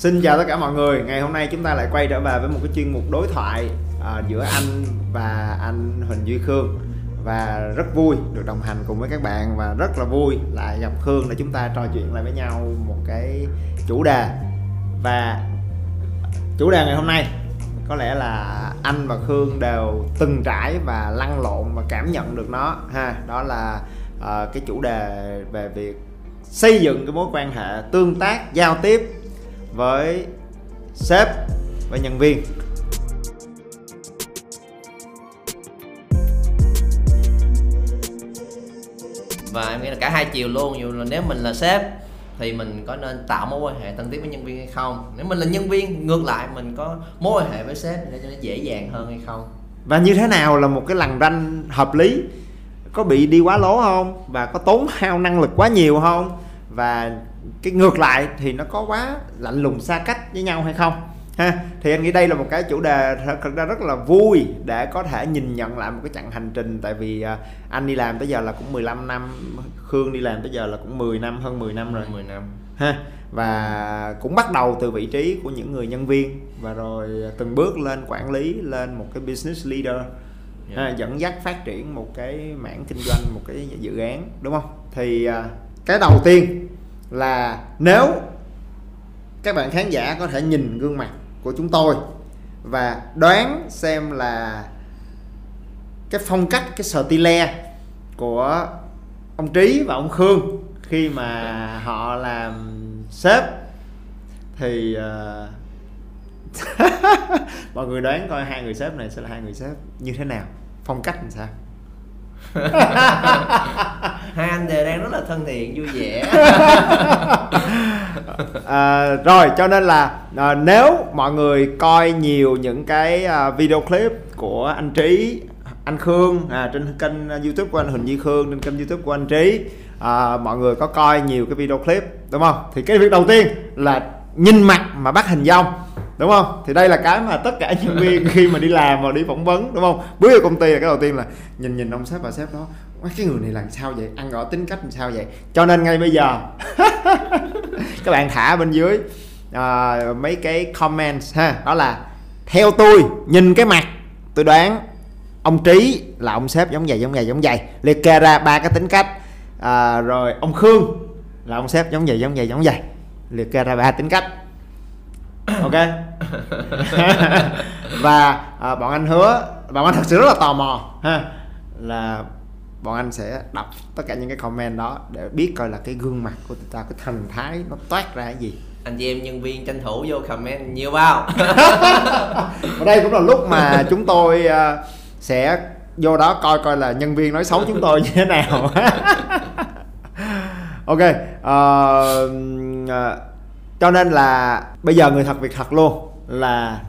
Xin chào tất cả mọi người. Ngày hôm nay chúng ta lại quay trở về với một cái chuyên mục đối thoại uh, giữa anh và anh Huỳnh Duy Khương và rất vui được đồng hành cùng với các bạn và rất là vui lại gặp Khương để chúng ta trò chuyện lại với nhau một cái chủ đề và chủ đề ngày hôm nay có lẽ là anh và Khương đều từng trải và lăn lộn và cảm nhận được nó ha đó là uh, cái chủ đề về việc xây dựng cái mối quan hệ tương tác giao tiếp với sếp với nhân viên. Và em nghĩ là cả hai chiều luôn dù là nếu mình là sếp thì mình có nên tạo mối quan hệ thân thiết với nhân viên hay không? Nếu mình là nhân viên ngược lại mình có mối quan hệ với sếp để cho nó dễ dàng hơn hay không? Và như thế nào là một cái lằn ranh hợp lý? Có bị đi quá lố không? Và có tốn hao năng lực quá nhiều không và cái ngược lại thì nó có quá lạnh lùng xa cách với nhau hay không ha? Thì anh nghĩ đây là một cái chủ đề thật ra rất là vui để có thể nhìn nhận lại một cái chặng hành trình. Tại vì uh, anh đi làm tới giờ là cũng 15 năm Khương đi làm tới giờ là cũng 10 năm hơn 10 năm rồi. 10 năm. Ha? Và cũng bắt đầu từ vị trí của những người nhân viên và rồi từng bước lên quản lý lên một cái business leader yeah. ha, dẫn dắt phát triển một cái mảng kinh doanh một cái dự án đúng không? Thì uh, cái đầu tiên là nếu các bạn khán giả có thể nhìn gương mặt của chúng tôi và đoán xem là cái phong cách cái style của ông Trí và ông Khương khi mà họ làm sếp thì uh, mọi người đoán coi hai người sếp này sẽ là hai người sếp như thế nào phong cách làm sao. hai anh đều đang rất là thân thiện vui vẻ. À, rồi cho nên là à, nếu mọi người coi nhiều những cái à, video clip của anh trí anh khương à, trên kênh youtube của anh huỳnh duy khương trên kênh youtube của anh trí à, mọi người có coi nhiều cái video clip đúng không? Thì cái việc đầu tiên là nhìn mặt mà bắt hình dong đúng không? Thì đây là cái mà tất cả nhân viên khi mà đi làm và đi phỏng vấn đúng không? Bước vào công ty là cái đầu tiên là nhìn nhìn ông sếp và sếp đó. Cái người này làm sao vậy? Ăn rõ tính cách làm sao vậy? Cho nên ngay bây giờ các bạn thả bên dưới uh, mấy cái comments ha. Đó là theo tôi nhìn cái mặt tôi đoán ông trí là ông sếp giống vậy giống vậy giống vậy. Liệt kê ra ba cái tính cách. À, rồi ông khương là ông sếp giống vậy giống vậy giống vậy. Liệt kê ra ba tính cách ok. Và à, bọn anh hứa bọn anh thật sự rất là tò mò ha là bọn anh sẽ đọc tất cả những cái comment đó để biết coi là cái gương mặt của tụi ta cái thần thái nó toát ra cái gì. Anh chị em nhân viên tranh thủ vô comment nhiều bao. Ở đây cũng là lúc mà chúng tôi uh, sẽ vô đó coi coi là nhân viên nói xấu chúng tôi như thế nào. Ok uh, uh, cho nên là bây giờ người thật việc thật luôn là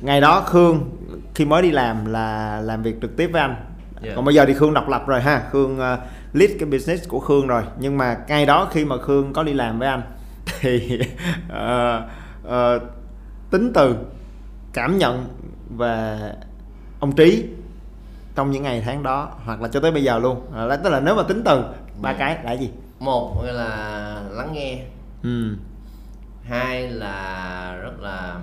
ngày đó khương khi mới đi làm là làm việc trực tiếp với anh. Yeah. còn bây giờ thì khương độc lập rồi ha. Khương uh, lead cái business của khương rồi. Nhưng mà ngày đó khi mà khương có đi làm với anh thì uh, uh, tính từ cảm nhận về ông trí trong những ngày tháng đó hoặc là cho tới bây giờ luôn. À, tức là nếu mà tính từ ba yeah. cái là gì? Một là lắng nghe ừ. hai là rất là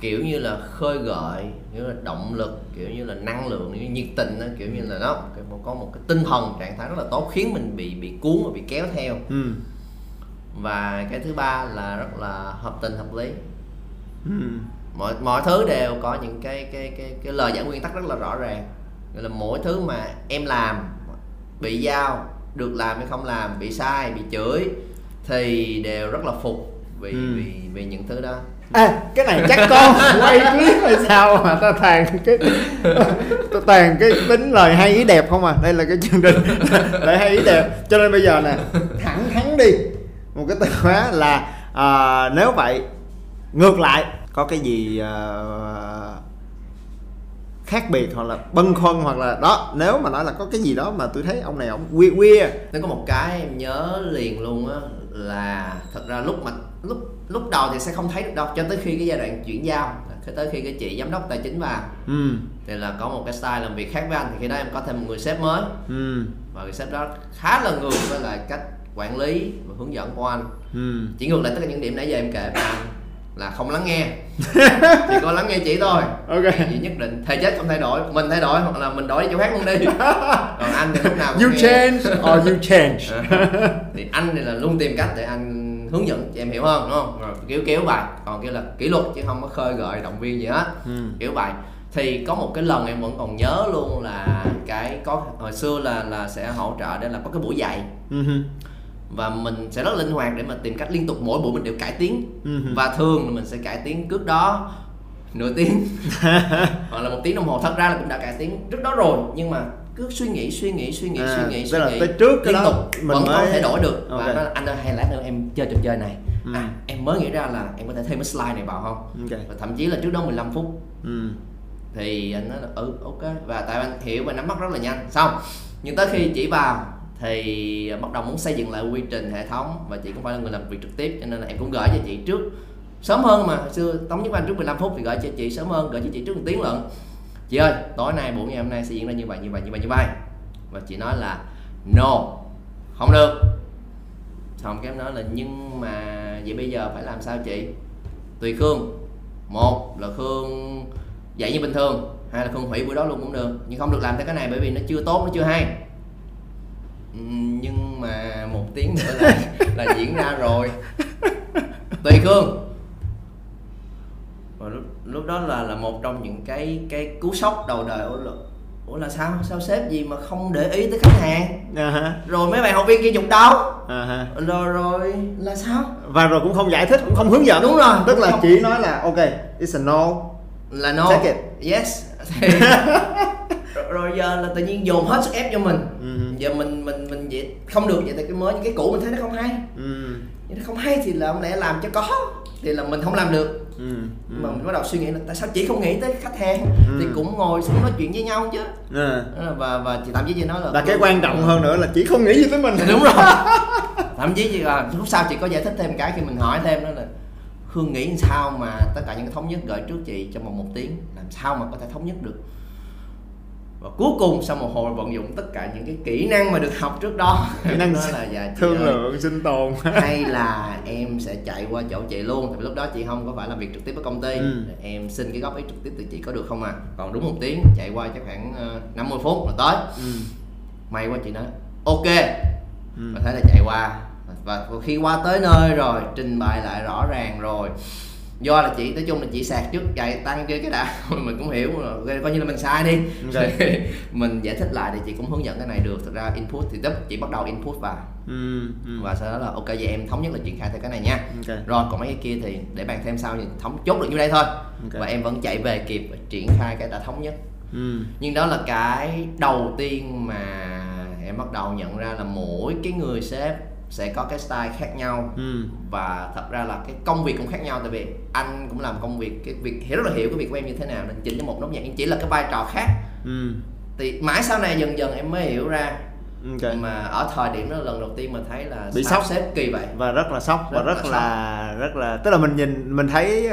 kiểu như là khơi gợi kiểu là động lực kiểu như là năng lượng như nhiệt tình đó, kiểu như là nó có một cái tinh thần trạng thái rất là tốt khiến mình bị bị cuốn và bị kéo theo ừ. và cái thứ ba là rất là hợp tình hợp lý ừ. mọi mọi thứ đều có những cái cái cái cái lời giải nguyên tắc rất là rõ ràng Gọi là mỗi thứ mà em làm bị giao được làm hay không làm bị sai bị chửi thì đều rất là phục vì ừ. vì vì những thứ đó. À cái này chắc con quay clip hay sao mà ta tàn cái ta tàn cái tính lời hay ý đẹp không à? Đây là cái chương trình lời hay ý đẹp. Cho nên bây giờ nè thẳng thắn đi. Một cái từ khóa là à, nếu vậy ngược lại có cái gì uh, khác biệt hoặc là bâng khuâng hoặc là đó nếu mà nói là có cái gì đó mà tôi thấy ông này ông weird weird nó có một cái em nhớ liền luôn á là thật ra lúc mà lúc lúc đầu thì sẽ không thấy được đâu cho tới khi cái giai đoạn chuyển giao tới khi cái chị giám đốc tài chính vào ừ. thì là có một cái style làm việc khác với anh thì khi đó em có thêm một người sếp mới ừ. và người sếp đó khá là ngược với lại cách quản lý và hướng dẫn của anh ừ. chỉ ngược lại tất cả những điểm nãy giờ em kể với anh là không lắng nghe. Chỉ có lắng nghe chị thôi. Ok. Chị nhất định thể chất không thay đổi mình thay đổi hoặc là mình đổi chỗ khác luôn đi. Còn anh thì lúc nào cũng you nghe. change or you change. Thì anh thì là luôn tìm cách để anh hướng dẫn cho em hiểu hơn đúng không? Rồi. Kéo kéo bài còn kia là kỷ luật chứ không có khơi gợi động viên gì hết. Ừ. kiểu vậy thì có một cái lần em vẫn còn nhớ luôn là cái có hồi xưa là là sẽ hỗ trợ để là có cái buổi dạy. Ừ. và mình sẽ rất linh hoạt để mà tìm cách liên tục mỗi buổi mình đều cải tiến. Ừ. Và thường là mình sẽ cải tiến trước đó nửa tiếng. Hoặc là một tiếng đồng hồ. Thật ra là cũng đã cải tiến trước đó rồi nhưng mà cứ suy nghĩ suy nghĩ suy nghĩ À, suy nghĩ suy là nghĩ tới trước cái liên tục mình vẫn mới- không thể đổi được. Và Ok. nó là, anh ơi hay lát nữa em chơi trò chơi này. Ừ. à em mới nghĩ ra là em có thể thêm cái slide này vào không? Ok. Và thậm chí là trước đó 15 phút. Ừ. thì anh nói là ừ ok. Và tại anh hiểu và nắm bắt rất là nhanh. Xong. Nhưng tới khi chỉ vào thì à, bắt đầu muốn xây dựng lại quy trình hệ thống và chị cũng phải là người làm việc trực tiếp, cho nên là em cũng gửi cho chị trước sớm hơn mà hồi xưa tống nhất anh trước 15 phút thì gửi cho chị sớm hơn, gửi cho chị trước một tiếng lận. Chị ơi, tối nay, buổi ngày hôm nay sẽ diễn ra như vậy như vậy như vậy như vậy. Và chị nói là, no, không được. Xong cái em nói là, nhưng mà vậy bây giờ phải làm sao chị? Tùy khương. Một là khương dạy như bình thường, hai là khương hủy buổi đó luôn cũng được, nhưng không được làm theo cái này bởi vì nó chưa tốt, nó chưa hay nhưng mà một tiếng nữa là là diễn ra rồi. Tùy khương. Và lúc lúc đó là là một trong những cái cái cú sốc đầu đời ủa là, ủa là sao? Sao sếp gì mà không để ý tới khách hàng? À ha. rồi mấy bạn học viên kia dùng đâu? À ha. rồi rồi là sao? Và rồi cũng không giải thích cũng không hướng dẫn. Đúng rồi, tức là không- chỉ nói là ok it's a no. Là no. Take it. yes. Rồi, rồi giờ là tự nhiên dồn hết sức ép cho mình. Ừ. giờ mình mình mình vậy không được vậy thì cái mới cái cũ mình thấy nó không hay ừ. vậy nó không hay thì là không lẽ làm cho có thì là mình không làm được Ừ. Ừ. mà mình bắt đầu suy nghĩ là tại sao chị không nghĩ tới khách hàng Ừ. thì cũng ngồi xuống nói chuyện với nhau chứ À. Là- và và chị thậm chí chị nói là và cái quan trọng hơn nữa là chỉ không nghĩ gì tới mình Thì đúng rồi thậm chí chị là lúc sau chị có giải thích thêm cái khi mình hỏi thêm đó là Hương nghĩ sao mà tất cả những cái thống nhất gửi trước chị trong vòng một tiếng làm sao mà có thể thống nhất được và cuối cùng sau một hồi vận dụng tất cả những cái kỹ năng mà được học trước đó Kỹ năng đó là dạ, thương ơi, lượng sinh tồn. Hay là em sẽ chạy qua chỗ chị luôn. Tại vì lúc đó chị không có phải làm việc trực tiếp với công ty. Ừ. em xin cái góp ý trực tiếp từ chị có được không à? Còn đúng một tiếng chạy qua chắc khoảng ờ, 50 phút là tới. Ừ. may quá chị nói ok. Ừ. và thế là chạy qua. Và khi qua tới nơi rồi trình bày lại rõ ràng rồi do là chị nói chung là chị sạc trước chạy tăng chơi cái đã mình cũng hiểu rồi coi như là mình sai đi Ok. mình giải thích lại thì chị cũng hướng dẫn cái này được thực ra input thì tức chị bắt đầu input vào Ừ. Ừ. và sau đó là ok vậy em thống nhất là triển khai theo cái này nha ok rồi còn mấy cái kia thì để bàn thêm sau thì thống chốt được như đây thôi Ok. và em vẫn chạy về kịp và triển khai cái đã thống nhất ừ. nhưng đó là cái đầu tiên mà em bắt đầu nhận ra là mỗi cái người sếp sẽ có cái style khác nhau Ừ. và thật ra là cái công việc cũng khác nhau tại vì anh cũng làm công việc cái việc hiểu rất là hiểu cái việc của em như thế nào nên chỉnh cho một nốt nhạc chỉ là cái vai trò khác Ừ. thì mãi sau này dần dần em mới hiểu ra ok mà ở thời điểm đó lần đầu tiên mà thấy là Bị sốc. sếp kỳ vậy và rất là sốc và Rất rất là là rất là tức là mình nhìn mình thấy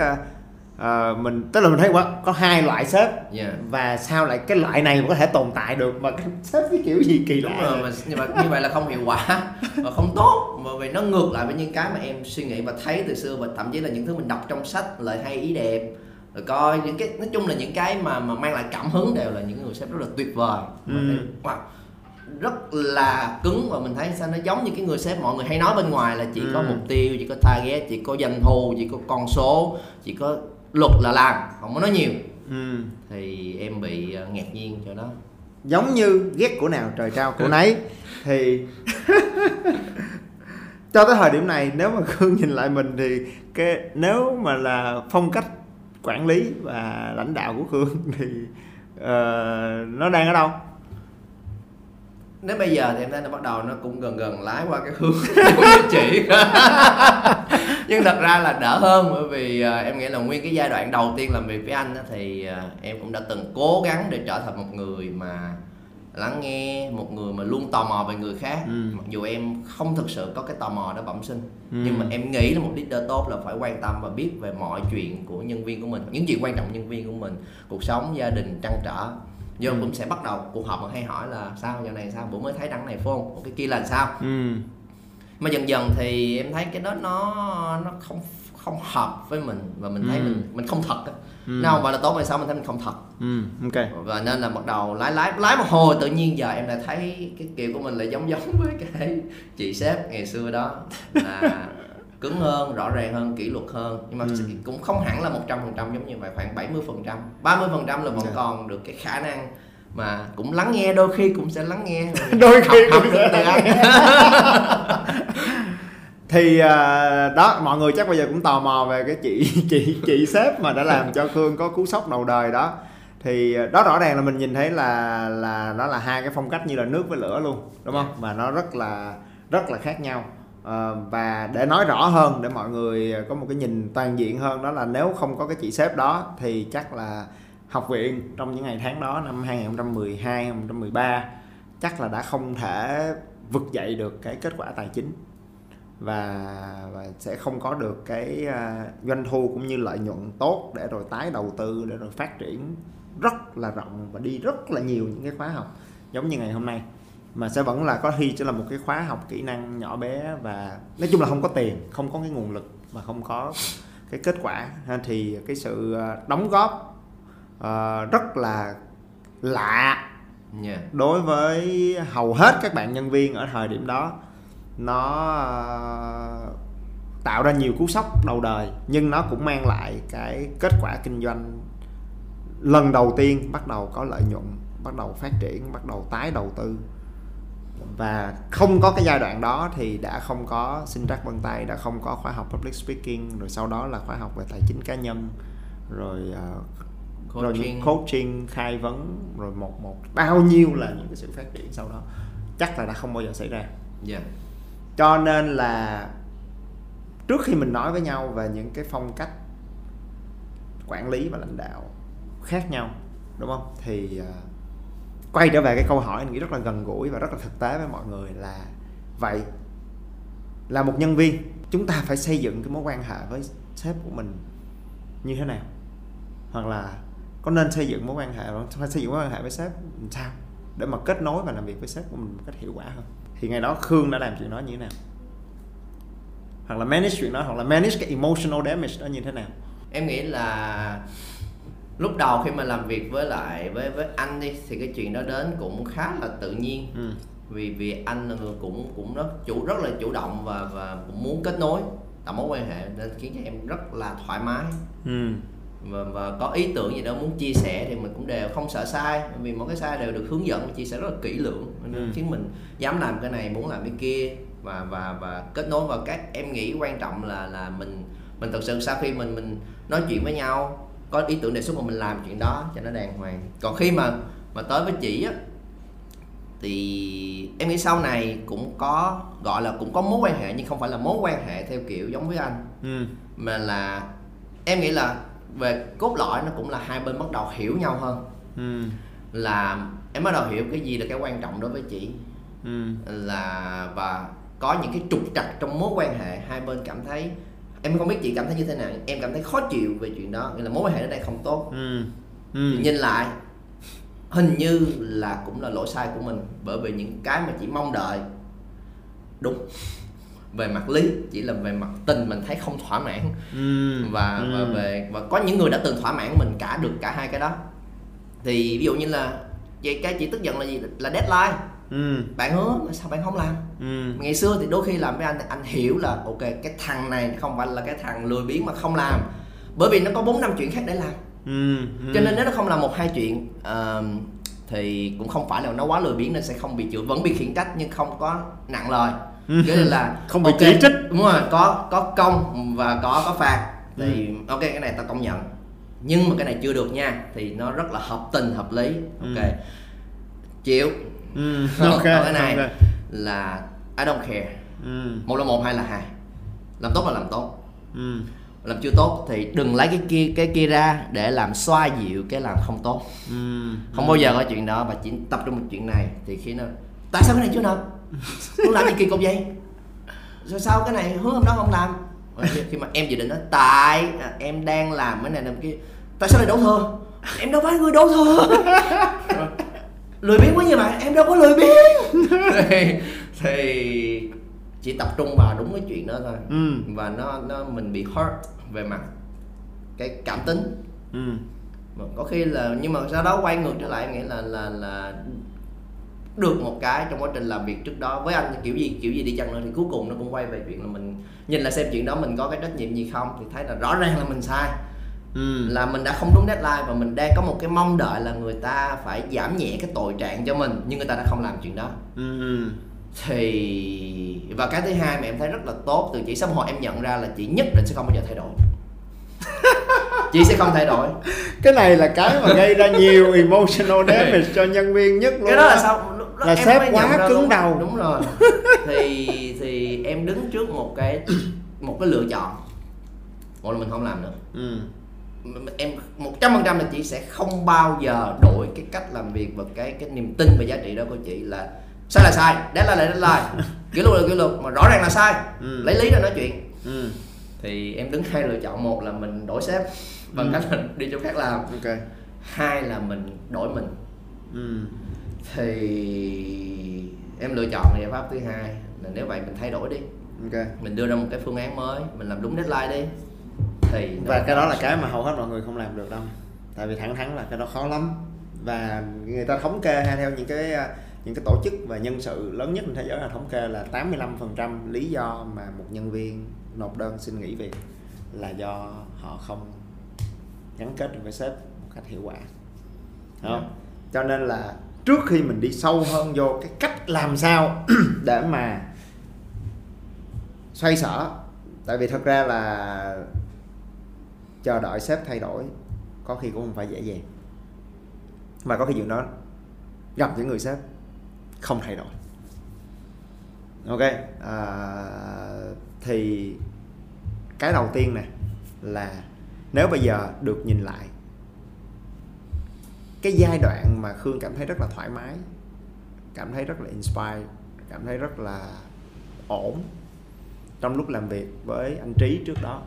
à, à, mình tức là mình thấy quá có hai loại sếp yeah. và sao lại cái loại này mà có thể tồn tại được mà cái sếp cái kiểu gì kỳ lạ rồi vậy? mà như vậy, như vậy là không hiệu quả và không tốt bởi vì nó ngược lại với những cái mà em suy nghĩ và thấy từ xưa và thậm chí là những thứ mình đọc trong sách lời hay ý đẹp rồi coi những cái nói chung là những cái mà mà mang lại cảm hứng đều là những người sếp rất là tuyệt vời Ừ. Mà thấy, wow, rất là cứng và mình thấy sao nó giống như cái người sếp mọi người hay nói bên ngoài là chỉ có Ừ. mục tiêu chỉ có target chỉ có doanh thu chỉ có con số chỉ có luật là làm không có nói nhiều. Ừ. thì em bị ờ, ngạc nhiên cho đó. Giống như ghét của nào trời trao của nấy. Thì cho tới thời điểm này nếu mà khương nhìn lại mình thì cái nếu mà là phong cách quản lý và lãnh đạo của khương thì ờ, nó đang ở đâu nếu bây giờ thì em thấy nó bắt đầu nó cũng gần gần lái qua cái hướng của chị nhưng thật ra là đỡ hơn bởi vì à, em nghĩ là nguyên cái giai đoạn đầu tiên làm việc với anh á, thì à, em cũng đã từng cố gắng để trở thành một người mà lắng nghe một người mà luôn tò mò về người khác Ừ. mặc dù em không thực sự có cái tò mò đó bẩm sinh Ừ. nhưng mà em nghĩ là một leader tốt là phải quan tâm và biết về mọi chuyện của nhân viên của mình những chuyện quan trọng nhân viên của mình cuộc sống gia đình trăn trở do Ừ. cũng sẽ bắt đầu cuộc họp mà hay hỏi là sao giờ này sao bữa mới thấy đăng này phải không? Cái kia là sao? Ừ. Mà dần dần thì em thấy cái đó nó nó không không hợp với mình và mình thấy Ừ. mình mình không thật á. Ừ. nó không phải là tốt hay sao mình thấy mình không thật. Ừ ok. Và nên là bắt đầu lái lái lái một hồi tự nhiên giờ em lại thấy cái kiểu của mình lại giống giống với cái chị sếp ngày xưa đó. Là cứng hơn rõ ràng hơn kỷ luật hơn. Nhưng mà Ừ. cũng không hẳn là 100% giống như vậy khoảng 70 phần trăm. 30 phần trăm là vẫn Ok. còn được cái khả năng mà cũng lắng nghe đôi khi cũng sẽ lắng nghe. Đôi khi học, học cũng được sẽ từ anh. thì à, đó mọi người chắc bây giờ cũng tò mò về cái chị chị chị sếp mà đã làm cho Khương có cú sốc đầu đời đó. Thì à, đó rõ ràng là mình nhìn thấy là là nó là hai cái phong cách như là nước với lửa luôn đúng không? Và nó rất là rất là khác nhau Ờ, và để nói rõ hơn để mọi người có một cái nhìn toàn diện hơn đó là nếu không có cái chị sếp đó thì chắc là học viện trong những ngày tháng đó năm 2012 2013 chắc là đã không thể vực dậy được cái kết quả tài chính và, và sẽ không có được cái ờ, doanh thu cũng như lợi nhuận tốt để rồi tái đầu tư để rồi phát triển rất là rộng và đi rất là nhiều những cái khóa học giống như ngày hôm nay mà sẽ vẫn là có khi chỉ là một cái khóa học kỹ năng nhỏ bé và nói chung là không có tiền không có cái nguồn lực và không có cái kết quả. Thì cái sự à, đóng góp à, rất là lạ Dạ. đối với hầu hết các bạn nhân viên ở thời điểm đó. Nó ờ, tạo ra nhiều cú sốc đầu đời nhưng nó cũng mang lại cái kết quả kinh doanh lần đầu tiên bắt đầu có lợi nhuận bắt đầu phát triển bắt đầu tái đầu tư và không có cái giai đoạn đó thì đã không có sinh trắc vân tay đã không có khóa học public speaking rồi sau đó là khóa học về tài chính cá nhân rồi ờ, rồi những Coaching. coaching khai vấn rồi một một bao nhiêu là những cái sự phát triển sau đó chắc là đã không bao giờ xảy ra Dạ. cho nên là trước khi mình nói với nhau về những cái phong cách quản lý và lãnh đạo khác nhau đúng không thì à, quay trở về cái câu hỏi anh nghĩ rất là gần gũi và rất là thực tế với mọi người là vậy, là một nhân viên, chúng ta phải xây dựng cái mối quan hệ với sếp của mình như thế nào? Hoặc là có nên xây dựng mối quan hệ phải xây dựng mối quan hệ với sếp làm sao để mà kết nối và làm việc với sếp của mình một cách hiệu quả hơn? Thì ngày đó Khương đã làm chuyện đó như thế nào? Hoặc là manage chuyện đó, hoặc là manage cái emotional damage đó như thế nào? Em nghĩ là lúc đầu khi mà làm việc với lại với với anh đi thì cái chuyện đó đến cũng khá là tự nhiên ừ. vì vì anh là người cũng cũng rất chủ rất là chủ động và và cũng muốn kết nối tạo mối quan hệ nên khiến cho em rất là thoải mái Ừ. và, và có ý tưởng gì đó muốn chia sẻ thì mình cũng đều không sợ sai vì mỗi cái sai đều được hướng dẫn chia sẻ rất là kỹ lưỡng nên Ừ. khiến mình dám làm cái này muốn làm cái kia và và và kết nối và các em nghĩ quan trọng là là mình mình thực sự sau khi mình mình nói chuyện với nhau có ý tưởng đề xuất mà mình làm chuyện đó cho nó đàng hoàng còn khi mà mà tới với chị á thì em nghĩ sau này cũng có gọi là cũng có mối quan hệ nhưng không phải là mối quan hệ theo kiểu giống với anh Ừ. mà là em nghĩ là về cốt lõi nó cũng là hai bên bắt đầu hiểu nhau hơn Ừ. là em bắt đầu hiểu cái gì là cái quan trọng đối với chị Ừ. là và có những cái trục trặc trong mối quan hệ hai bên cảm thấy em không biết chị cảm thấy như thế nào em cảm thấy khó chịu về chuyện đó nghĩa là mối quan hệ ở đây không tốt Ừ. Ừ. nhìn lại hình như là cũng là lỗi sai của mình bởi vì những cái mà chị mong đợi đúng về mặt lý chỉ là về mặt tình mình thấy không thỏa mãn Ừ. và Ừ. và về và có những người đã từng thỏa mãn mình cả được cả hai cái đó thì ví dụ như là vậy cái chị tức giận là gì là deadline Ừ. bạn hứa mà sao bạn không làm Ừ. ngày xưa thì đôi khi làm với anh anh hiểu là ok cái thằng này không phải là cái thằng lười biếng mà không làm bởi vì nó có bốn năm chuyện khác để làm Ừ. Ừ. cho nên nếu nó không làm một hai chuyện ờ, thì cũng không phải là nó quá lười biếng nên sẽ không bị chửi vẫn bị khiển trách nhưng không có nặng lời nghĩa là Không bị ok, chỉ trích. đúng rồi có có công và có có phạt thì ok cái này tao công nhận nhưng mà cái này chưa được nha thì nó rất là hợp tình hợp lý ok Ừ. chịu Ừ. Còn Ok. cái này ok. là I don't care Ừ. một là một hai là hai làm tốt là làm tốt Ừ. làm chưa tốt thì đừng lấy cái kia cái kia ra để làm xoa dịu cái làm không tốt Ừ. không bao giờ có chuyện đó và chỉ tập trung một chuyện này thì khi nó tại sao cái này chưa nộp không làm gì kỳ cục vậy rồi sao cái này hứa hôm đó không làm Rồi khi- mà em dự định đó tại à, em đang làm cái này làm kia tại sao lại đổ thừa em đâu phải người đổ thừa Rồi, lười biếng quá như vậy em đâu có lười biếng. Thì, thì chỉ tập trung vào đúng cái chuyện đó thôi. Ừ. Và nó nó mình bị hurt về mặt cái cảm tính. Ừ. Mà có khi là nhưng mà sau đó quay ngược trở lại em nghĩ là là là được một cái trong quá trình làm việc trước đó. Với anh kiểu gì kiểu gì đi chăng nữa thì cuối cùng nó cũng quay về chuyện là mình nhìn lại xem chuyện đó mình có cái trách nhiệm gì không thì thấy là rõ ràng là mình sai ừ. Là mình đã không đúng deadline và mình đang có một cái mong đợi là người ta phải giảm nhẹ cái tội trạng cho mình nhưng người ta đã không làm chuyện đó. Ừ. Thì và cái thứ hai mà em thấy rất là tốt từ chị xã hội em nhận ra là chị nhất định sẽ không bao giờ thay đổi. Chị sẽ không thay đổi. Cái này là cái mà gây ra nhiều emotional damage cho nhân viên nhất luôn cái đó là sao? Đó Là sếp quá cứng luôn. đầu. đúng rồi. Thì thì em đứng trước một cái một cái lựa chọn. Một là mình không làm nữa. Ừ em một trăm phần trăm là chị sẽ không bao giờ đổi cái cách làm việc và cái cái niềm tin và giá trị đó của chị là sai là sai deadline là deadline. Kỷ luật là kỷ luật mà rõ ràng là sai. Ừ. lấy lý ra nói chuyện. Ừ. Thì em đứng hai lựa chọn một là mình đổi sếp bằng Ừ. cách là đi chỗ khác làm. Ok. Hai là mình đổi mình. Ừ. Thì em lựa chọn giải pháp thứ hai là nếu vậy mình thay đổi đi. Ok. Mình đưa ra một cái phương án mới mình làm đúng deadline đi thì và cái đó là cái mà hầu hết mọi người không làm được đâu. Tại vì thẳng thắn là cái đó khó lắm. Và người ta thống kê hay theo những cái à, những cái tổ chức và nhân sự lớn nhất trên thế giới là thống kê là 85% lý do mà một nhân viên nộp đơn xin nghỉ việc là do họ không gắn kết được với sếp một cách hiệu quả. Đúng không? cho nên là trước khi mình đi sâu hơn vô cái cách làm sao để mà xoay sở tại vì thật ra là chờ đợi sếp thay đổi có khi cũng không phải dễ dàng. Mà có khi chuyện đó gặp những người sếp không thay đổi. Ok à, thì cái đầu tiên nè là nếu bây giờ được nhìn lại cái giai đoạn mà khương cảm thấy rất là thoải mái cảm thấy rất là inspire cảm thấy rất là ổn trong lúc làm việc với anh trí trước đó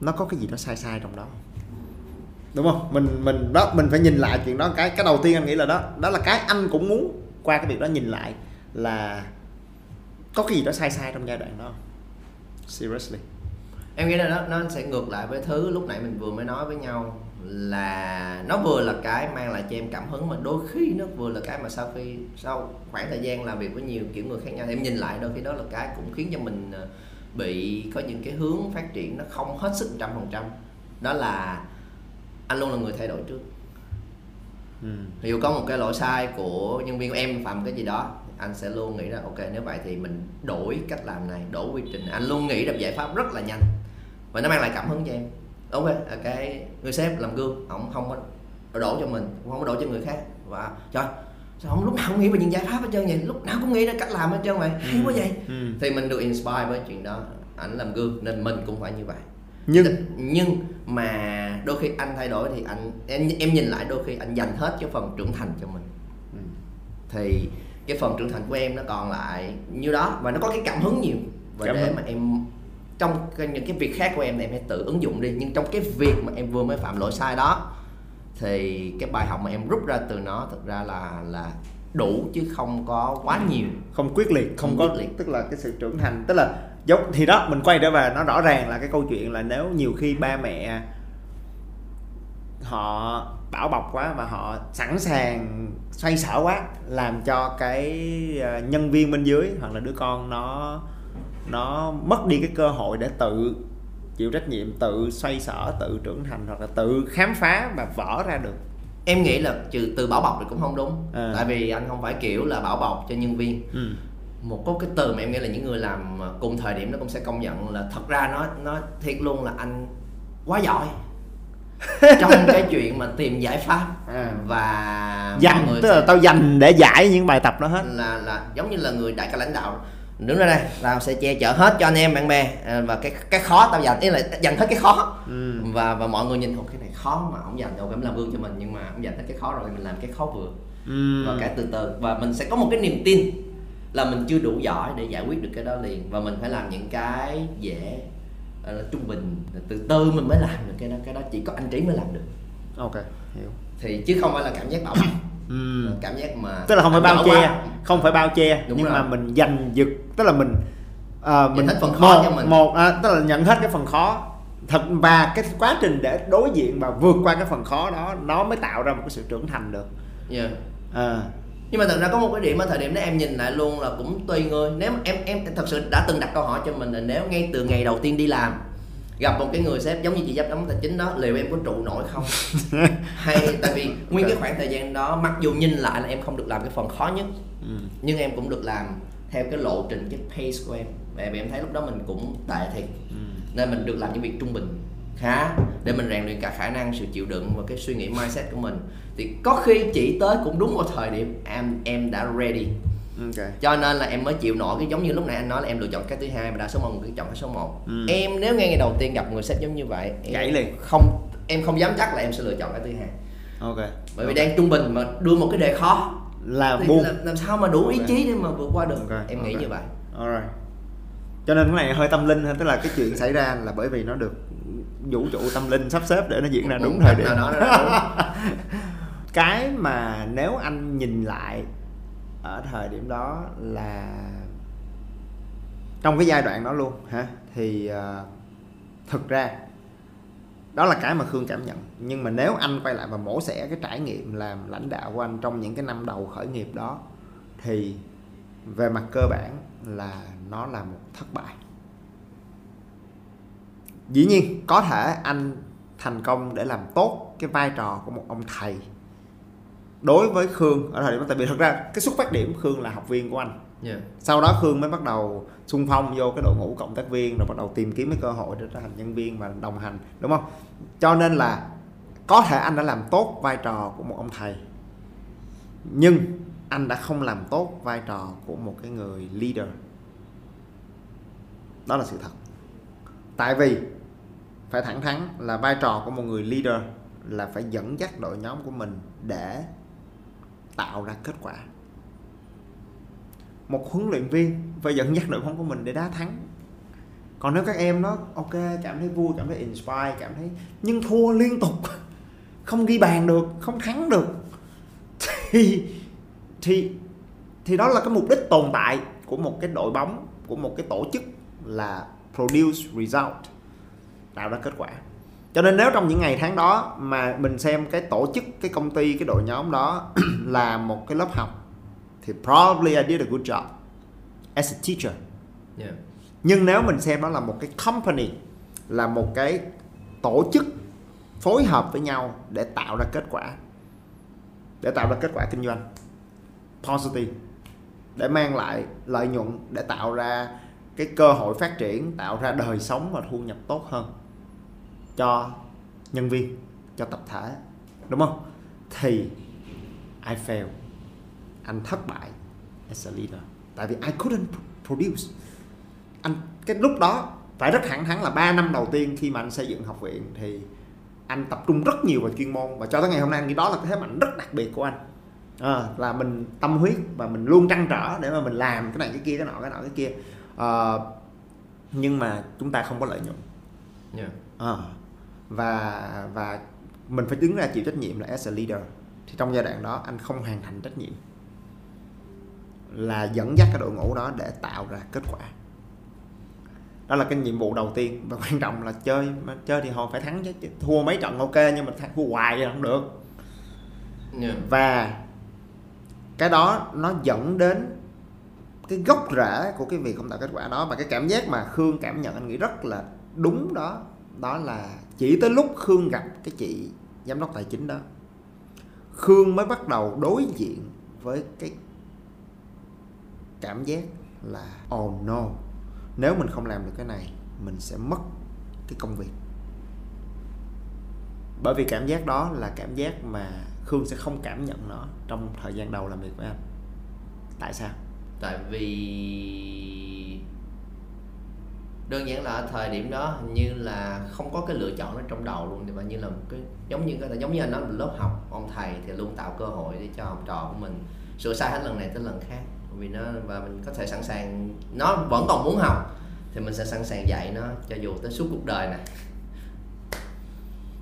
nó có cái gì đó sai sai trong đó đúng không? Mình mình, đó, mình phải nhìn lại chuyện đó. Cái cái đầu tiên anh nghĩ là đó. Đó là cái anh cũng muốn qua cái việc đó nhìn lại là có cái gì đó sai sai trong giai đoạn đó seriously. Em nghĩ là nó nó sẽ ngược lại với thứ lúc nãy mình vừa mới nói với nhau là nó vừa là cái mang lại cho em cảm hứng mà đôi khi nó vừa là cái mà sau khi, sau khoảng thời gian làm việc với nhiều kiểu người khác nhau thì em nhìn lại đôi khi đó là cái cũng khiến cho mình ờ, bị có những cái hướng phát triển nó không hết sức trăm phần trăm. Đó là anh luôn là người thay đổi trước. Ừ. ví dụ có một cái lỗi sai của nhân viên của em phạm cái gì đó anh sẽ luôn nghĩ ra ok nếu vậy thì mình đổi cách làm này đổi quy trình anh luôn nghĩ ra giải pháp rất là nhanh và nó mang lại cảm hứng cho em. Ok cái người sếp làm gương ông không có đổ cho mình không có đổ cho người khác. Và trời sao không lúc nào cũng nghĩ về những giải pháp hết trơn vậy? Lúc nào cũng nghĩ ra cách làm hết trơn vậy? Hay quá vậy? Ừ. thì mình được inspire với chuyện đó. Ảnh làm gương nên mình cũng phải như vậy. Nhưng nhưng mà đôi khi anh thay đổi thì anh em em nhìn lại đôi khi anh dành hết cái phần trưởng thành cho mình. Ừ. thì cái phần trưởng thành của em nó còn lại như đó và nó có cái cảm hứng nhiều. Và Cảm để hứng. mà em trong cái, những cái việc khác của em thì em hãy tự ứng dụng đi. Nhưng trong cái việc mà em vừa mới phạm lỗi sai đó thì cái bài học mà em rút ra từ nó thực ra là là đủ chứ không có quá nhiều. Không quyết liệt không, Không có quyết liệt. tức là cái sự trưởng thành. Tức là giống thì đó mình quay trở về nó rõ ràng là cái câu chuyện là nếu nhiều khi ba mẹ họ bảo bọc quá và họ sẵn sàng xoay sở quá làm cho cái ờ, nhân viên bên dưới hoặc là đứa con nó nó mất đi cái cơ hội để tự chịu trách nhiệm tự xoay sở tự trưởng thành hoặc là tự khám phá và vỡ ra được em nghĩ là trừ từ bảo bọc thì cũng không đúng À. tại vì anh không phải kiểu là bảo bọc cho nhân viên ừ. một có cái từ mà em nghĩ là những người làm cùng thời điểm nó cũng sẽ công nhận là thật ra nó nó thiệt luôn là anh quá giỏi trong cái chuyện mà tìm giải pháp À. và mọi dành người tức là tao dành để giải những bài tập đó hết là là giống như là người đại ca lãnh đạo đứng ra đây tao sẽ che chở hết cho anh em bạn bè. À, và cái cái khó tao dành ý là dành hết cái khó. Ừ. và và mọi người nhìn "Ồ, cái này khó mà ông dành đâu em làm gương cho mình nhưng mà ông dành hết cái khó rồi mình làm cái khó vừa Ừ. và cái từ từ. Và mình sẽ có một cái niềm tin là mình chưa đủ giỏi để giải quyết được cái đó liền. Và mình phải làm những cái dễ là trung bình. Từ từ mình mới làm được cái đó cái đó chỉ có anh trí mới làm được. Ok hiểu. Thì chứ không phải là cảm giác bảo ừ. cảm giác mà tức là không phải bao che quá. không phải bao che Đúng nhưng rồi. mà mình dành giật tức là mình ờ, mình hết phần khó một, cho mình. một à, tức là nhận hết cái phần khó thật và cái quá trình để đối diện và vượt qua cái phần khó đó nó mới tạo ra một cái sự trưởng thành được Dạ. à, nhưng mà thật ra có một cái điểm ở thời điểm đó em nhìn lại luôn là cũng tùy người nếu mà em em thật sự đã từng đặt câu hỏi cho mình là nếu ngay từ ngày đầu tiên đi làm gặp một cái người sếp giống như chị giám đốc tài chính đó liệu em có trụ nổi không? Hay tại vì nguyên cái khoảng thời gian đó mặc dù nhìn lại là em không được làm cái phần khó nhất ừ. nhưng em cũng được làm theo cái lộ trình cái pace của em. Và em thấy lúc đó mình cũng tệ thiệt Ừ. nên mình được làm những việc trung bình khá để mình rèn luyện cả khả năng sự chịu đựng và cái suy nghĩ mindset của mình. Thì có khi chỉ tới cũng đúng một thời điểm em em đã ready ok cho nên là em mới chịu nổi cái giống như lúc nãy anh nói là em lựa chọn cái thứ hai mà đa số mọi người chọn cái số 1 Ừ. em nếu ngay ngày đầu tiên gặp người sếp giống như vậy em Gãy liền. không em không dám chắc là em sẽ lựa chọn cái thứ hai ok bởi vì Ok. đang trung bình mà đưa một cái đề khó là buông làm, làm sao mà đủ ý Ok. chí để mà vượt qua được Ok, em nghĩ ok. như vậy Alright. Cho nên cái này hơi tâm linh tức là cái chuyện xảy ra là bởi vì nó được vũ trụ tâm linh sắp xếp để nó diễn ra đúng thời điểm. đó đúng. cái mà nếu anh nhìn lại ở thời điểm đó là trong cái giai đoạn đó luôn hả? Thì uh, thực ra đó là cái mà Khương cảm nhận. Nhưng mà nếu anh quay lại và mổ xẻ cái trải nghiệm làm lãnh đạo của anh trong những cái năm đầu khởi nghiệp đó thì về mặt cơ bản là nó là một thất bại. Dĩ nhiên có thể anh thành công để làm tốt cái vai trò của một ông thầy đối với khương ở thời điểm đó tại vì thật ra cái xuất phát điểm khương là học viên của anh. Yeah. sau đó khương mới bắt đầu xung phong vô cái đội ngũ cộng tác viên rồi bắt đầu tìm kiếm cái cơ hội để trở thành nhân viên và đồng hành đúng không? Cho nên là có thể anh đã làm tốt vai trò của một ông thầy nhưng anh đã không làm tốt vai trò của một cái người leader. Đó là sự thật. Tại vì phải thẳng thắn là vai trò của một người leader là phải dẫn dắt đội nhóm của mình để tạo ra kết quả. Một huấn luyện viên phải dẫn dắt đội bóng của mình để đá thắng. Còn nếu các em nó ok, cảm thấy vui, cảm thấy inspire, cảm thấy nhưng thua liên tục, không ghi bàn được, không thắng được, thì thì thì đó là cái mục đích tồn tại của một cái đội bóng, của một cái tổ chức là produce result, tạo ra kết quả cho nên nếu trong những ngày tháng đó mà mình xem cái tổ chức cái công ty cái đội nhóm đó là một cái lớp học thì probably I did a good job as a teacher Yeah. nhưng nếu mình xem nó là một cái company là một cái tổ chức phối hợp với nhau để tạo ra kết quả để tạo ra kết quả kinh doanh positive để mang lại lợi nhuận để tạo ra cái cơ hội phát triển tạo ra đời sống và thu nhập tốt hơn cho nhân viên cho tập thể đúng không? Thì I fail. Anh thất bại as a leader. Tại vì I couldn't produce. Anh cái lúc đó phải rất thẳng thắn là 3 năm đầu tiên khi mà anh xây dựng học viện thì anh tập trung rất nhiều vào chuyên môn. Và cho tới ngày hôm nay anh nghĩ đó là cái thế mạnh rất đặc biệt của anh. À, là mình tâm huyết và mình luôn trăn trở để mà mình làm cái này cái kia cái nọ cái nọ cái kia. À, nhưng mà chúng ta không có lợi nhuận. Yeah. à, và và mình phải đứng ra chịu trách nhiệm là as a leader. Thì trong giai đoạn đó anh không hoàn thành trách nhiệm. Là dẫn dắt cái đội ngũ đó để tạo ra kết quả. Đó là cái nhiệm vụ đầu tiên. Và quan trọng là chơi mà chơi thì họ phải thắng chứ thua mấy trận ok nhưng mà thắng thua hoài thì không được. Yeah. và cái đó nó dẫn đến cái gốc rễ của cái việc không tạo kết quả đó. Và cái cảm giác mà khương cảm nhận anh nghĩ rất là đúng đó. Đó là chỉ tới lúc khương gặp cái chị giám đốc tài chính đó, khương mới bắt đầu đối diện với cái cảm giác là oh no, nếu mình không làm được cái này, mình sẽ mất cái công việc. Bởi vì cảm giác đó là cảm giác mà khương sẽ không cảm nhận nó trong thời gian đầu làm việc với anh. Tại sao? Tại vì đơn giản là ở thời điểm đó hình như là không có cái lựa chọn nó trong đầu luôn thì mà như là một cái giống như cái giống như anh nói là lớp học ông thầy thì luôn tạo cơ hội để cho học trò của mình sửa sai hết lần này tới lần khác. Vì nó và mình có thể sẵn sàng nó vẫn còn muốn học thì mình sẽ sẵn sàng dạy nó cho dù tới suốt cuộc đời này.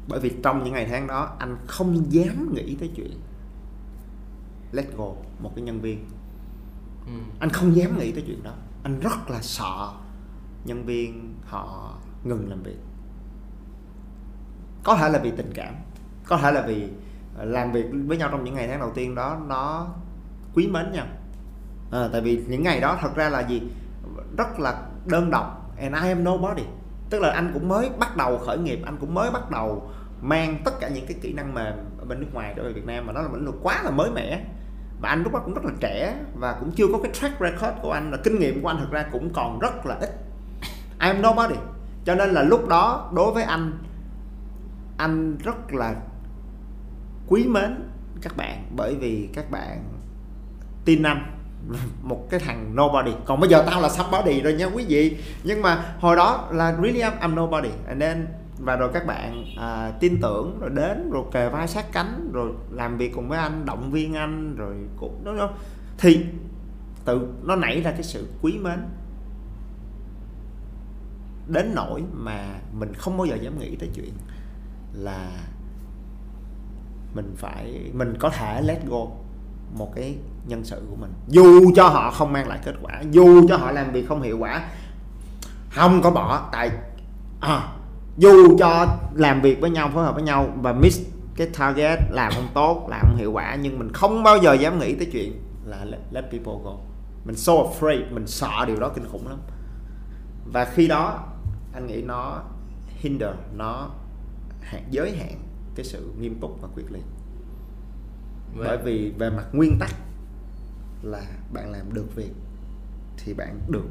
Bởi vì trong những ngày tháng đó anh không dám nghĩ tới chuyện let go một cái nhân viên. Ừ. anh không dám nghĩ tới chuyện đó. Anh rất là sợ nhân viên họ ngừng làm việc. Có thể là vì tình cảm có thể là vì ờ, làm việc với nhau trong những ngày tháng đầu tiên đó nó quý mến nhau. À, tại vì những ngày đó thật ra là gì? Rất là đơn độc. And I am nobody. Tức là anh cũng mới bắt đầu khởi nghiệp anh cũng mới bắt đầu mang tất cả những cái kỹ năng mềm ở bên nước ngoài trở về Việt Nam mà nó là lĩnh vực quá là mới mẻ. Và anh lúc đó cũng rất là trẻ và cũng chưa có cái track record của anh là kinh nghiệm của anh thực ra cũng còn rất là ít. I'm nobody. Cho nên là lúc đó đối với anh anh rất là quý mến các bạn bởi vì các bạn tin anh một cái thằng nobody. Còn bây giờ tao là somebody rồi nha quý vị. Nhưng mà hồi đó là really I'm, I'm nobody. Nên và rồi các bạn à, tin tưởng rồi đến rồi kề vai sát cánh rồi làm việc cùng với anh động viên anh rồi cũng đó, đó. thì tự nó nảy ra cái sự quý mến đến nỗi mà mình không bao giờ dám nghĩ tới chuyện là mình phải mình có thể let go một cái nhân sự của mình. Dù cho họ không mang lại kết quả dù cho họ làm việc không hiệu quả không có bỏ tại à, dù cho làm việc với nhau phối hợp với nhau và miss cái target làm không tốt làm không hiệu quả nhưng mình không bao giờ dám nghĩ tới chuyện là let, let people go. Mình so afraid mình sợ điều đó kinh khủng lắm. Và khi đó anh nghĩ nó hinder nó hạn giới hạn cái sự nghiêm túc và quyết liệt. Vậy- bởi vì về mặt nguyên tắc là bạn làm được việc thì bạn được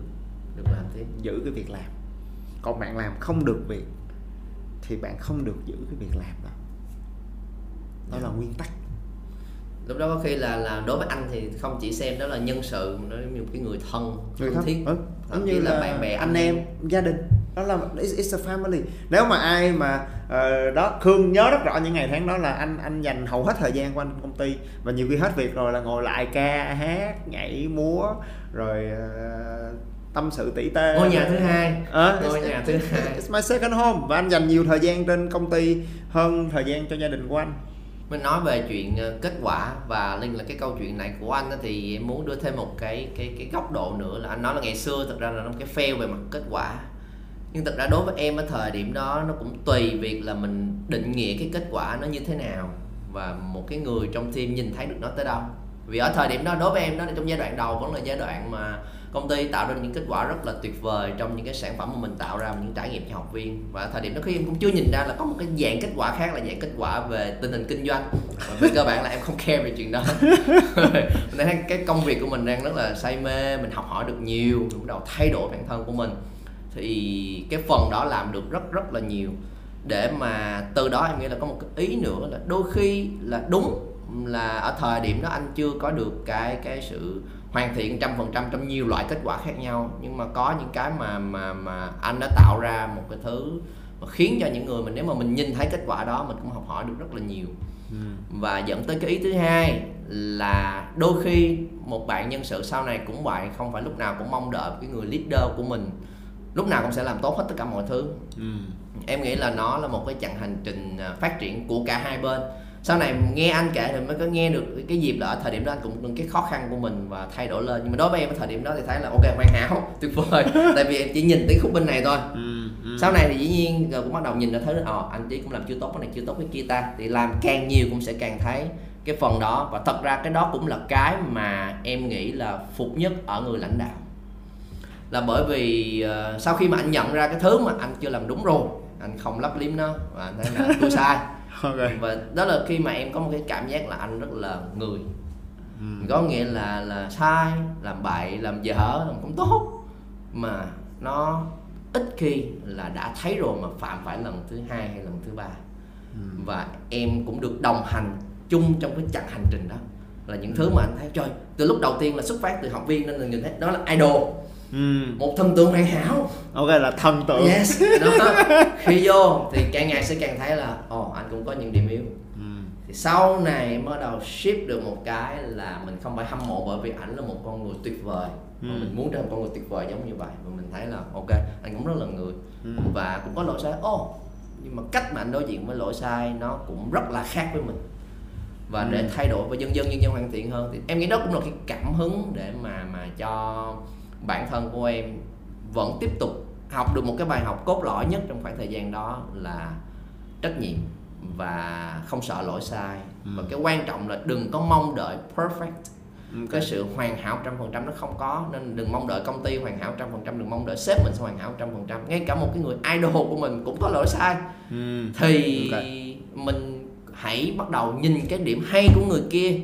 được làm tiếp giữ cái việc làm. Còn bạn làm không được việc thì bạn không được giữ cái việc làm đó. Đó là nguyên tắc. Lúc đó có khi là là đối với anh thì không chỉ xem đó là nhân sự nó như một cái người thân người thân thiết. ừ. thậm như là là bạn bè anh em. gia đình đó là it's, it's a family. Nếu mà ai mà ờ, đó khương nhớ rất rõ những ngày tháng đó là anh anh dành hầu hết thời gian của anh công ty và nhiều khi hết việc rồi là ngồi lại ca hát nhảy múa rồi ờ, tâm sự tỉ tê. Ngôi nhà thứ hai. Ờ, ngôi nhà thứ hai. It's my second home và anh dành nhiều thời gian trên công ty hơn thời gian cho gia đình của anh. mình nói về chuyện kết quả và liên là cái câu chuyện này của anh thì em muốn đưa thêm một cái cái cái góc độ nữa là anh nói là ngày xưa thật ra là nó một cái fail về mặt kết quả nhưng thật ra đối với em ở thời điểm đó nó cũng tùy việc là mình định nghĩa cái kết quả nó như thế nào. Và một cái người trong team nhìn thấy được nó tới đâu. Vì ở thời điểm đó đối với em đó là trong giai đoạn đầu vẫn là giai đoạn mà công ty tạo ra những kết quả rất là tuyệt vời trong những cái sản phẩm mà mình tạo ra những trải nghiệm cho học viên. Và ở thời điểm đó khi em cũng chưa nhìn ra là có một cái dạng kết quả khác là dạng kết quả về tình hình kinh doanh. Và về cơ bản là em không care về chuyện đó. Mình thấy cái công việc của mình đang rất là say mê mình học hỏi được nhiều bắt đầu thay đổi bản thân của mình thì cái phần đó làm được rất rất là nhiều. Để mà từ đó em nghĩ là có một cái ý nữa là đôi khi là đúng là ở thời điểm đó anh chưa có được cái cái sự hoàn thiện trăm phần trăm trong nhiều loại kết quả khác nhau. Nhưng mà có những cái mà mà mà anh đã tạo ra một cái thứ mà khiến cho những người mình nếu mà mình nhìn thấy kết quả đó mình cũng học hỏi được rất là nhiều. Và dẫn tới cái ý thứ hai là đôi khi một bạn nhân sự sau này cũng vậy không phải lúc nào cũng mong đợi cái người leader của mình lúc nào cũng sẽ làm tốt hết tất cả mọi thứ. Em nghĩ là nó là một cái chặng hành trình à, phát triển của cả hai bên. Sau này nghe anh kể thì mới có nghe được cái dịp là ở thời điểm đó anh cũng những cái khó khăn của mình và thay đổi lên. Nhưng mà đối với em ở thời điểm đó thì thấy là ok hoàn hảo tuyệt vời. Tại vì em chỉ nhìn tới khúc bên này thôi. Sau này thì dĩ nhiên rồi cũng bắt đầu nhìn ra thấy ờ anh chí cũng làm chưa tốt cái này chưa tốt cái kia ta. Thì làm càng nhiều cũng sẽ càng thấy cái phần đó. Và thật ra cái đó cũng là cái mà em nghĩ là phục nhất ở người lãnh đạo là bởi vì ờ, sau khi mà anh nhận ra cái thứ mà anh chưa làm đúng rồi anh không lấp liếm nó và anh thấy là tôi sai. Ok. và đó là khi mà em có một cái cảm giác là anh rất là người. Có nghĩa là là sai làm bậy làm dở làm không tốt. Mà nó ít khi là đã thấy rồi mà phạm phải lần thứ hai hay lần thứ ba. Và em cũng được đồng hành chung trong cái chặng hành trình đó. Là những thứ mà anh thấy trời từ lúc đầu tiên là xuất phát từ học viên nên là nhìn thấy đó là idol Ừm. một thần tượng hoàn hảo Ok là thần tượng. yes đó khi vô thì càng ngày sẽ càng thấy là ồ anh cũng có những điểm yếu Ừm. thì sau này bắt đầu shift được một cái là mình không phải hâm mộ bởi vì ảnh là một con người tuyệt vời Ừ. mình muốn trở thành con người tuyệt vời giống như vậy và mình thấy là ok anh cũng rất là người Ừ. và cũng có lỗi sai ồ nhưng mà cách mà anh đối diện với lỗi sai nó cũng rất là khác với mình và Ừ. để thay đổi và dần dần dần dần hoàn thiện hơn thì em nghĩ đó cũng là cái cảm hứng để mà mà cho bản thân của em vẫn tiếp tục học được một cái bài học cốt lõi nhất trong khoảng thời gian đó là trách nhiệm và không sợ lỗi sai và cái quan trọng là đừng có mong đợi perfect Ok. cái sự hoàn hảo trăm phần trăm nó không có nên đừng mong đợi công ty hoàn hảo trăm phần trăm đừng mong đợi sếp mình sẽ hoàn hảo trăm phần trăm ngay cả một cái người idol của mình cũng có lỗi sai Ừ. thì Ok. mình hãy bắt đầu nhìn cái điểm hay của người kia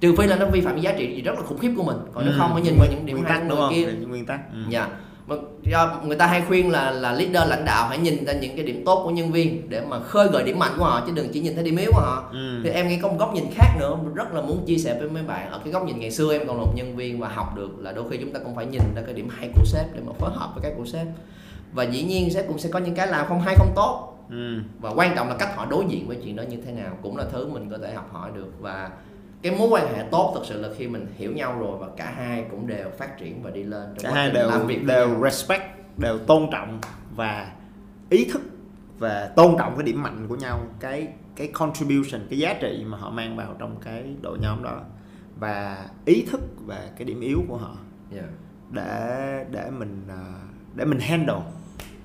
trừ phi là nó vi phạm cái giá trị gì rất là khủng khiếp của mình còn nếu Ừ. không phải nhìn vào những điểm nguyên tắc đúng không? Kia nguyên tắc. Ừ. dạ. Mà do người ta hay khuyên là là leader lãnh đạo hãy nhìn ra những cái điểm tốt của nhân viên để mà khơi gợi điểm mạnh của họ chứ đừng chỉ nhìn thấy điểm yếu của họ. Ừ. thì em nghĩ có một góc nhìn khác nữa rất là muốn chia sẻ với mấy bạn. Ở cái góc nhìn ngày xưa em còn là một nhân viên và học được là đôi khi chúng ta cũng phải nhìn ra cái điểm hay của sếp để mà phối hợp với cái của sếp. Và dĩ nhiên sếp cũng sẽ có những cái làm không hay không tốt. Ừ. và quan trọng là cách họ đối diện với chuyện đó như thế nào cũng là thứ mình có thể học hỏi được. Và cái mối quan hệ tốt thật sự là khi mình hiểu nhau rồi và cả hai cũng đều phát triển và đi lên trong cả hai đều làm việc đều nhau. respect đều tôn trọng và ý thức và tôn trọng cái điểm mạnh của nhau cái cái contribution cái giá trị mà họ mang vào trong cái đội nhóm đó và ý thức về cái điểm yếu của họ Dạ. để để mình à, để mình handle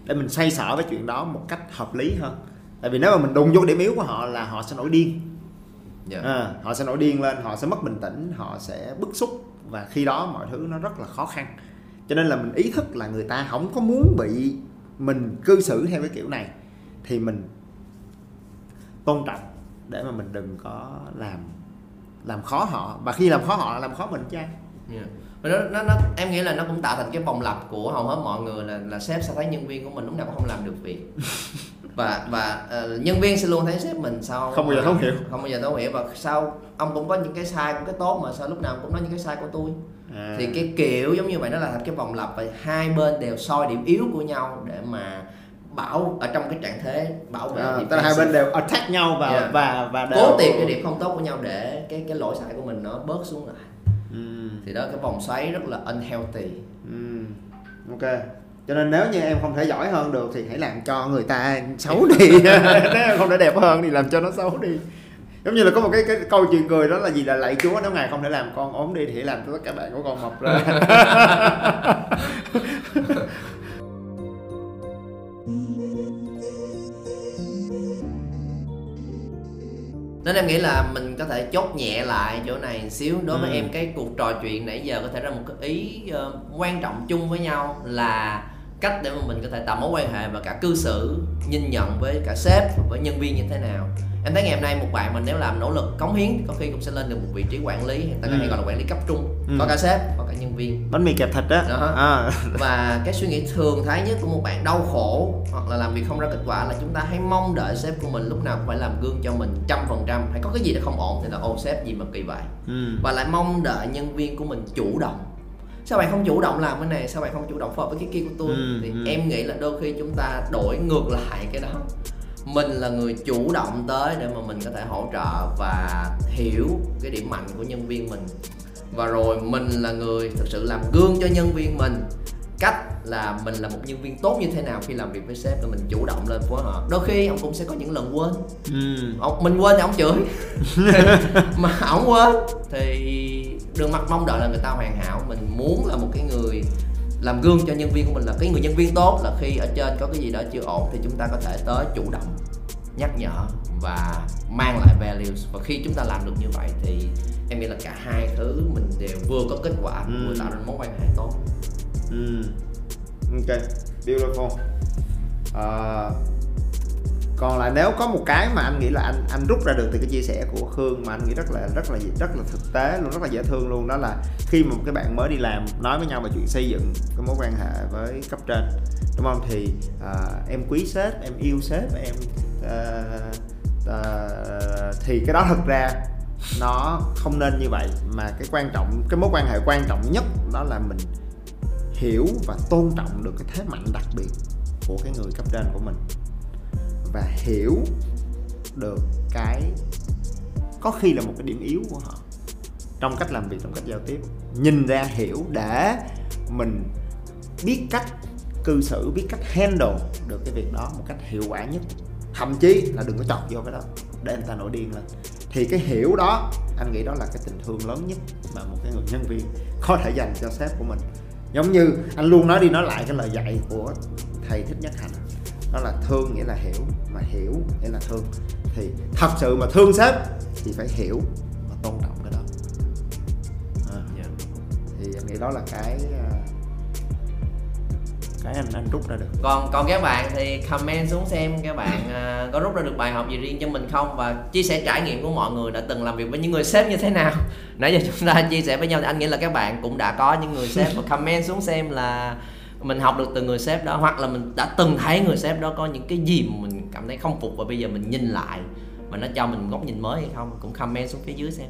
để mình xoay sở với chuyện đó một cách hợp lý hơn tại vì nếu mà mình đụng vô điểm yếu của họ là họ sẽ nổi điên Dạ. à, họ sẽ nổi điên lên họ sẽ mất bình tĩnh họ sẽ bức xúc và khi đó mọi thứ nó rất là khó khăn cho nên là mình ý thức là người ta không có muốn bị mình cư xử theo cái kiểu này thì mình tôn trọng để mà mình đừng có làm làm khó họ và khi làm khó họ là làm khó mình chứ. Yeah. Và nó, nó, nó, em nghĩ là nó cũng tạo thành cái vòng lặp của hầu hết mọi người là là sếp sẽ thấy nhân viên của mình lúc nào cũng không làm được việc và và ờ, nhân viên sẽ luôn thấy sếp mình sao Không bao giờ thấu hiểu. không bao giờ thấu hiểu và sao ông cũng có những cái sai cũng cái tốt mà sao lúc nào cũng nói những cái sai của tôi. À, thì cái kiểu giống như vậy nó là thành cái vòng lặp và hai bên đều soi điểm yếu của nhau để mà bảo ở trong cái trạng thế bảo vệ à, tức là hai bên đều attack nhau và Yeah. và và đều cố tìm cái điểm không tốt của nhau để cái cái lỗi sai của mình nó bớt xuống lại. Ừ, thì đó cái vòng xoáy rất là unhealthy. Ừ, ok cho nên nếu như em không thể giỏi hơn được thì hãy làm cho người ta xấu đi. Nếu em không thể đẹp hơn thì làm cho nó xấu đi. Giống như là có một cái cái câu chuyện cười đó là gì? Là lạy chúa nếu ngài không thể làm con ốm đi thì hãy làm cho tất cả bạn của con mập ra nên em nghĩ là mình có thể chốt nhẹ lại chỗ này một xíu. Đối với Ừ. em cái cuộc trò chuyện nãy giờ có thể ra một cái ý ờ, quan trọng chung với nhau là cách để mà mình có thể tạo mối quan hệ và cả cư xử nhìn nhận với cả sếp và với nhân viên như thế nào em thấy ngày hôm nay một bạn mình nếu làm nỗ lực cống hiến thì có khi cũng sẽ lên được một vị trí quản lý người ta Ừ. hay gọi là quản lý cấp trung Ừ. có cả sếp có cả nhân viên bánh mì kẹp thịt đó, Đó. À, và cái suy nghĩ thường thấy nhất của một bạn đau khổ hoặc là làm việc không ra kết quả là chúng ta hay mong đợi sếp của mình lúc nào cũng phải làm gương cho mình trăm phần trăm hay có cái gì đó không ổn thì là ô sếp gì mà kỳ vậy ừ. và lại mong đợi nhân viên của mình chủ động sao bạn không chủ động làm cái này? Sao bạn không chủ động phối hợp với cái kia của tôi? Ừ, thì ừ. em nghĩ là đôi khi chúng ta đổi ngược lại cái đó. Mình là người chủ động tới để mà mình có thể hỗ trợ và hiểu cái điểm mạnh của nhân viên mình. Và rồi mình là người thực sự làm gương cho nhân viên mình. Cách là mình là một nhân viên tốt như thế nào khi làm việc với sếp là mình chủ động lên phối hợp đôi khi ông cũng sẽ có những lần quên Ừ. ông mình quên thì ông chửi mà ổng quên thì đừng mặc mong đợi là người ta hoàn hảo mình muốn là một cái người làm gương cho nhân viên của mình là cái người nhân viên tốt là khi ở trên có cái gì đó chưa ổn thì chúng ta có thể tới chủ động nhắc nhở và mang lại values và khi chúng ta làm được như vậy thì em nghĩ là cả hai thứ mình đều vừa có kết quả Ừ. vừa tạo ra mối quan hệ tốt Ừ. Ok, beautiful. à, còn lại nếu có một cái mà anh nghĩ là anh anh rút ra được từ cái chia sẻ của Khương mà anh nghĩ rất là rất là rất là thực tế luôn rất là dễ thương luôn đó là khi mà một cái bạn mới đi làm nói với nhau về chuyện xây dựng cái mối quan hệ với cấp trên đúng không thì à, em quý sếp em yêu sếp em à, à, thì cái đó thực ra nó không nên như vậy mà cái quan trọng cái mối quan hệ quan trọng nhất đó là mình hiểu và tôn trọng được cái thế mạnh đặc biệt của cái người cấp trên của mình. Và hiểu được cái, có khi là một cái điểm yếu của họ trong cách làm việc, trong cách giao tiếp. Nhìn ra hiểu để mình biết cách cư xử, biết cách handle được cái việc đó một cách hiệu quả nhất. Thậm chí là đừng có chọc vô cái đó, để người ta nổi điên lên. Thì cái hiểu đó, anh nghĩ đó là cái tình thương lớn nhất mà một cái người nhân viên có thể dành cho sếp của mình giống như anh luôn nói đi nói lại cái lời dạy của thầy thích nhất hạnh. Đó là thương nghĩa là hiểu mà hiểu nghĩa là thương. Thì thật sự mà thương sếp thì phải hiểu và tôn trọng cái đó. À, Dạ. thì anh nghĩ đó là cái à, cái anh anh rút ra được. Còn còn các bạn thì comment xuống xem các bạn à, có rút ra được bài học gì riêng cho mình không? Và chia sẻ trải nghiệm của mọi người đã từng làm việc với những người sếp như thế nào? Nãy giờ chúng ta chia sẻ với nhau thì anh nghĩ là các bạn cũng đã có những người sếp. Và comment xuống xem là mình học được từ người sếp đó hoặc là mình đã từng thấy người sếp đó có những cái gì mà mình cảm thấy không phục và bây giờ mình nhìn lại mà nó cho mình một góc nhìn mới hay không? Cũng comment xuống phía dưới xem